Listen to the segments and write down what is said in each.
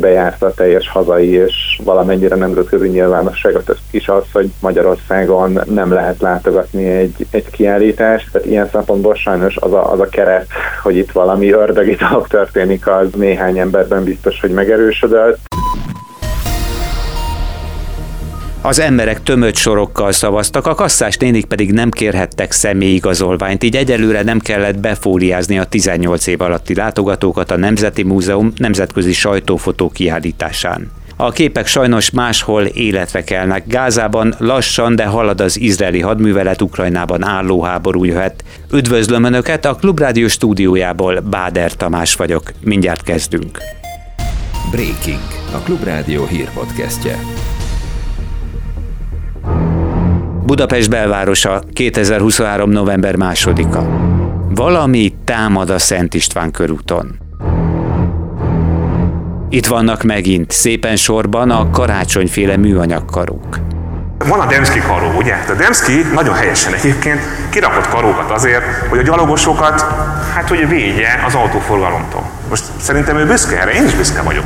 bejárta a teljes hazai és valamennyire nemzetközi nyilvánosságot is az, hogy Magyarországon nem lehet látogatni egy, egy kiállítást, tehát ilyen szempontból sajnos az a, az a keret, hogy itt valami ördögi dolog történik, az néhány emberben biztos, hogy megerősödött. Az emberek tömött sorokkal szavaztak, a kasszás nénik pedig nem kérhettek személyigazolványt, így egyelőre nem kellett befóliázni a 18 év alatti látogatókat a Nemzeti Múzeum nemzetközi sajtófotó kiállításán. A képek sajnos máshol életre kelnek. Gázában lassan, de halad az izraeli hadművelet, Ukrajnában álló háború jöhet. Üdvözlöm Önöket, a Klubrádió stúdiójából Báder Tamás vagyok. Mindjárt kezdünk. Breaking, a Klubrádió hírpodcastje. Budapest belvárosa, 2023. november 2-a. Valami támad a Szent István körúton. Itt vannak megint, szépen sorban a karácsonyféle műanyagkarók. Van a Demszki karó, ugye? A Demszki nagyon helyesen egyébként kirakott karókat azért, hogy a gyalogosokat, hát hogy védje az autóforgalomtól. Most szerintem ő büszke erre, én is büszke vagyok.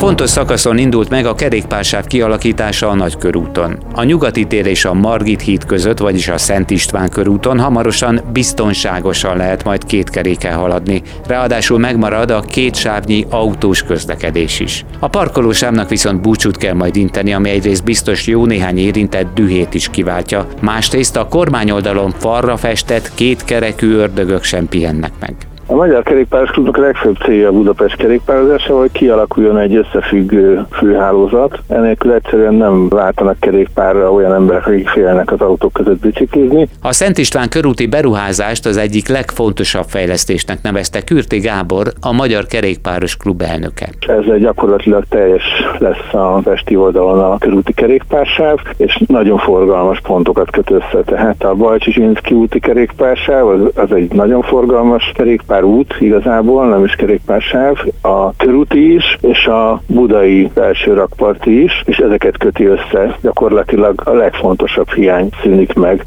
Fontos szakaszon indult meg a kerékpársáv kialakítása a Nagykörúton. A nyugati tér és a Margit híd között, vagyis a Szent István körúton hamarosan biztonságosan lehet majd két kerékkel haladni. Ráadásul megmarad a két sávnyi autós közlekedés is. A parkolósávnak viszont búcsút kell majd inteni, ami egyrészt biztos jó néhány érintett dühét is kiváltja, másrészt a kormányoldalon falra festett két kerekű ördögök sem pihennek meg. A Magyar Kerékpáros Klubnak a legfőbb célja a Budapest kerékpározása, hogy kialakuljon egy összefüggő főhálózat. Enélkül egyszerűen nem váltanak kerékpárra olyan emberek, akik félnek az autók között biciklizni. A Szent István körúti beruházást az egyik legfontosav fejlesztésnek nevezte Kürti Gábor, a Magyar Kerékpáros Klub elnöke. Ezzel gyakorlatilag teljes lesz a Pesti oldalon a körúti kerékpársáv, és nagyon forgalmas pontokat köt össze. Tehát a Bajcsi úti kerékpársáv az, az egy nagyon forgalmas kerékpár út igazából, nem is kerékpársáv, a körúti is, és a budai belső rakparti is, és ezeket köti össze. Gyakorlatilag a legfontosabb hiány szűnik meg.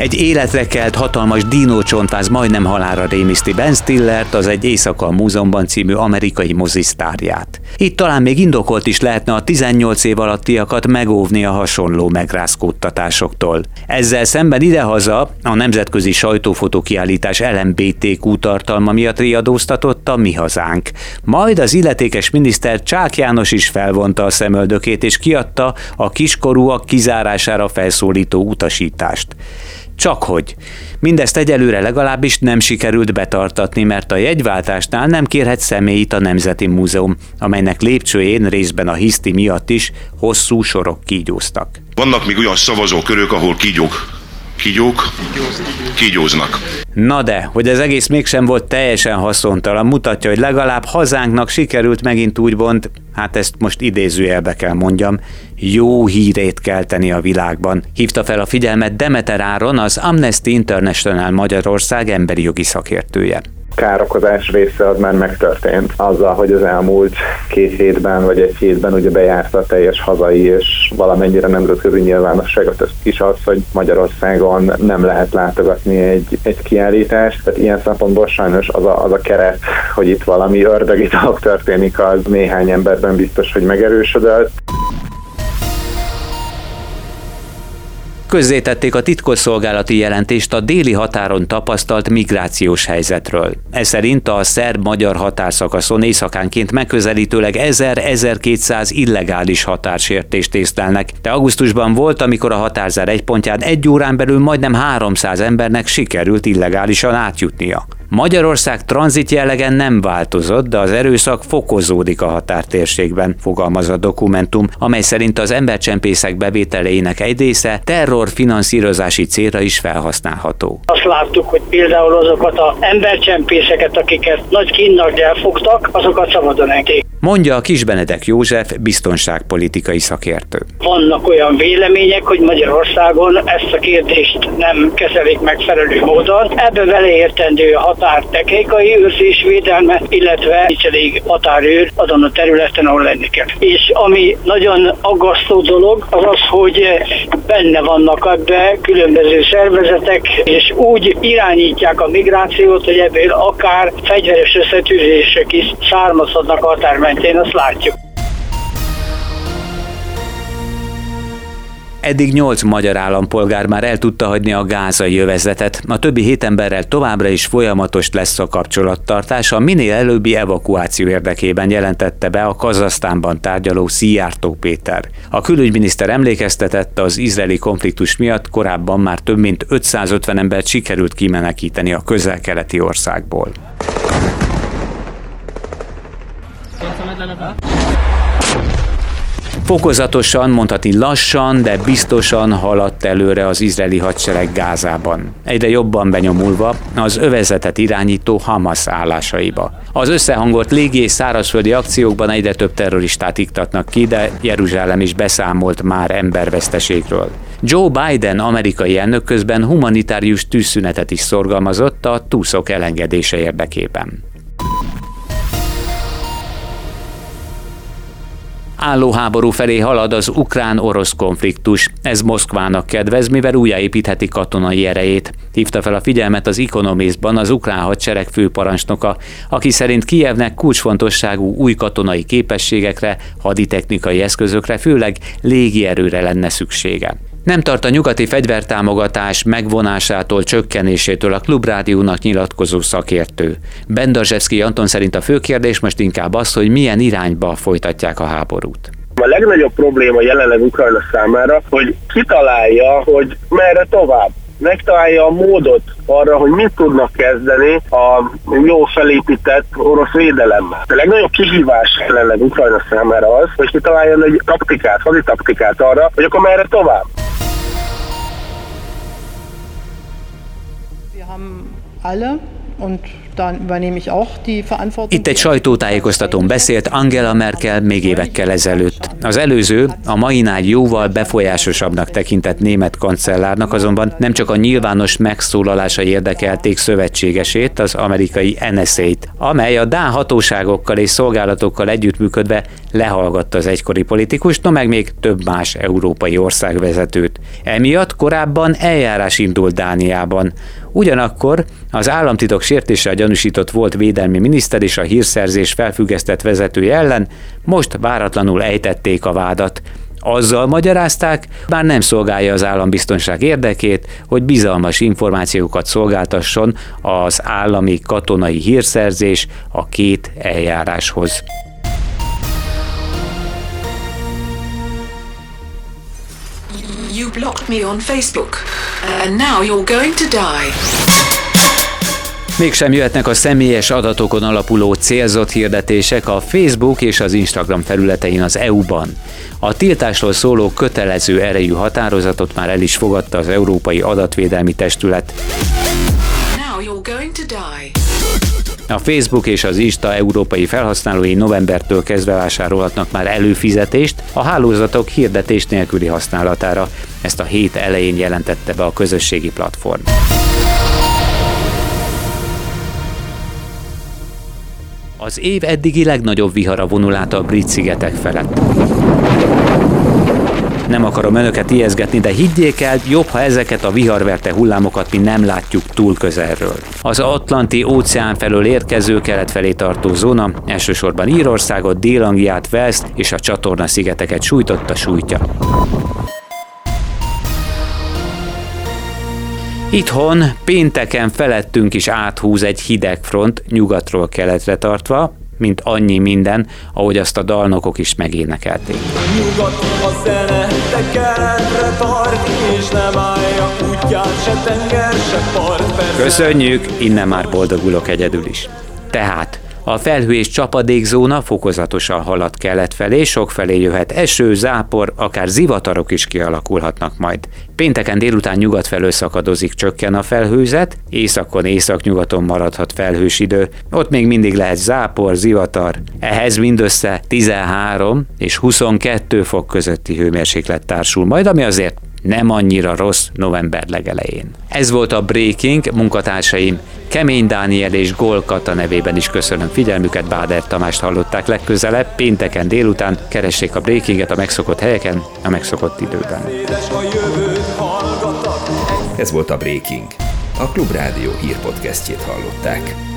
Egy életre kelt hatalmas dinócsontváz majdnem halára rémiszti Ben Stillert, az egy Éjszaka a Múzeumban című amerikai mozisztárját. Itt talán még indokolt is lehetne a 18 év alattiakat megóvni a hasonló megrázkódtatásoktól. Ezzel szemben idehaza a nemzetközi sajtófotókiállítás LMBTQ tartalma miatt riadóztatott a Mi Hazánk. Majd az illetékes miniszter Csák János is felvonta a szemöldökét és kiadta a kiskorúak kizárására felszólító utasítást. Csak hogy. Mindezt egyelőre legalábbis nem sikerült betartatni, mert a jegyváltásnál nem kérhet személyit a Nemzeti Múzeum, amelynek lépcsőjén részben a hiszti miatt is hosszú sorok kígyóztak. Vannak még olyan szavazókörök, ahol kígyók kígyók kígyóznak. Na de, hogy ez egész mégsem volt teljesen haszontalan, mutatja, hogy legalább hazánknak sikerült megint úgymond, hát ezt most idézőjelbe kell mondjam, jó hírét kelteni a világban. Hívta fel a figyelmet Demeter Áron, az Amnesty International Magyarország emberi jogi szakértője károkozás része az már megtörtént. Azzal, hogy az elmúlt két hétben vagy egy hétben ugye bejárta a teljes hazai és valamennyire nemzetközi nyilvánosságot, is az, hogy Magyarországon nem lehet látogatni egy, egy kiállítást. Tehát ilyen szempontból sajnos az a, az a keret, hogy itt valami ördögi dolog történik, az néhány emberben biztos, hogy megerősödött. Közzétették a titkosszolgálati jelentést a déli határon tapasztalt migrációs helyzetről. Ez szerint a szerb-magyar határszakaszon éjszakánként megközelítőleg 1000-1200 illegális határsértést észlelnek, de augusztusban volt, amikor a határzár egy pontján egy órán belül majdnem 300 embernek sikerült illegálisan átjutnia. Magyarország tranzit jellegen nem változott, de az erőszak fokozódik a határtérségben, fogalmaz a dokumentum, amely szerint az embercsempészek bevételeinek egy része terrorfinanszírozási célra is felhasználható. Azt láttuk, hogy például azokat az embercsempészeket, akiket nagy kínnak elfogtak, azokat szabadon engedték. Mondja a Kisbenedek József biztonságpolitikai szakértő. Vannak olyan vélemények, hogy Magyarországon ezt a kérdést nem kezelik megfelelő módon. Ebbe beleértendő a határ technikai őrzés védelme, illetve nincs elég határőr azon a területen, ahol lenni kell. És ami nagyon aggasztó dolog, az az, hogy benne vannak ebbe különböző szervezetek, és úgy irányítják a migrációt, hogy ebből akár fegyveres összetűzések is származhatnak határmentén, azt látjuk. Eddig nyolc magyar állampolgár már el tudta hagyni a gázai övezetet. A többi hét emberrel továbbra is folyamatos lesz a kapcsolattartás. A minél előbbi evakuáció érdekében jelentette be a Kazasztánban tárgyaló Szijjártó Péter. A külügyminiszter emlékeztetett, az izraeli konfliktus miatt korábban már több mint 550 embert sikerült kimenekíteni a közel-keleti országból. Fokozatosan, mondhatni lassan, de biztosan haladt előre az izraeli hadsereg Gázában. Egyre jobban benyomulva az övezetet irányító Hamas állásaiba. Az összehangolt légi és szárazföldi akciókban egyre több terroristát iktatnak ki, de Jeruzsálem is beszámolt már emberveszteségről. Joe Biden amerikai elnök közben humanitárius tűzszünetet is szorgalmazott a túszok elengedése érdekében. Álló háború felé halad az ukrán-orosz konfliktus. Ez Moszkvának kedvez, mivel újjáépítheti katonai erejét. Hívta fel a figyelmet az Economistban az ukrán hadsereg főparancsnoka, aki szerint Kijevnek kulcsfontosságú új katonai képességekre, haditechnikai eszközökre, főleg légierőre lenne szüksége. Nem tart a nyugati fegyvertámogatás megvonásától, csökkenésétől a klubrádiónak nyilatkozó szakértő. Bendarzseszki Anton szerint a fő kérdés most inkább az, hogy milyen irányba folytatják a háborút. A legnagyobb probléma jelenleg Ukrajna számára, hogy kitalálja, hogy merre tovább megtalálja a módot arra, hogy mit tudnak kezdeni a jó felépített orosz védelemmel. A legnagyobb kihívás jelenleg Ukrajna számára az, hogy kitaláljon egy taktikát, hadi taktikát arra, hogy akkor merre tovább. haben alle Itt egy sajtótájékoztatón beszélt Angela Merkel még évekkel ezelőtt. Az előző, a mainál jóval befolyásosabbnak tekintett német kancellárnak azonban nem csak a nyilvános megszólalása érdekelték szövetségesét, az amerikai NSA-t, amely a Dán hatóságokkal és szolgálatokkal együttműködve lehallgatta az egykori politikust, no meg még több más európai országvezetőt. Emiatt korábban eljárás indult Dániában. Ugyanakkor az államtitok sértéssel gyanúsított volt védelmi miniszter és a hírszerzés felfüggesztett vezetője ellen most váratlanul ejtették a vádat. Azzal magyarázták, bár nem szolgálja az állambiztonság érdekét, hogy bizalmas információkat szolgáltasson az állami katonai hírszerzés a két eljáráshoz. You blocked me on Facebook, and now you're going to die. Mégsem jöhetnek a személyes adatokon alapuló célzott hirdetések a Facebook és az Instagram felületein az EU-ban. A tiltásról szóló kötelező erejű határozatot már el is fogadta az Európai Adatvédelmi Testület. A Facebook és az Insta európai felhasználói novembertől kezdve vásárolhatnak már előfizetést a hálózatok hirdetés nélküli használatára. Ezt a hét elején jelentette be a közösségi platform. Az év eddigi legnagyobb vihara vonul át a brit szigetek felett. Nem akarom önöket ijeszgetni, de higgyék el, jobb, ha ezeket a viharverte hullámokat mi nem látjuk túl közelről. Az Atlanti óceán felől érkező kelet felé tartó zóna elsősorban Írországot, Dél-Angliát, West és a csatorna szigeteket sújtotta sújtja. Itthon pénteken felettünk is áthúz egy hideg front nyugatról keletre tartva, mint annyi minden, ahogy azt a dalnokok is megénekelték. Nyugat a zene, de keletre tart, és nem állja útján se tenger, se part. Köszönjük, innen már boldogulok egyedül is. Tehát a felhő és csapadékzóna fokozatosan halad kelet felé, sok felé jöhet eső, zápor, akár zivatarok is kialakulhatnak majd. Pénteken délután nyugat felől szakadozik, csökken a felhőzet, északon északnyugaton maradhat felhős idő, ott még mindig lehet zápor, zivatar. Ehhez mindössze 13 és 22 fok közötti hőmérséklet társul majd, ami azért nem annyira rossz november legelején. Ez volt a Breaking, munkatársaim Kemény Dániel és Gól nevében is köszönöm figyelmüket, Báder Tamást hallották legközelebb, pénteken délután, keressék a Breakinget a megszokott helyeken, a megszokott időben. Ez volt a Breaking. A Klubrádió hírpodcastjét hallották.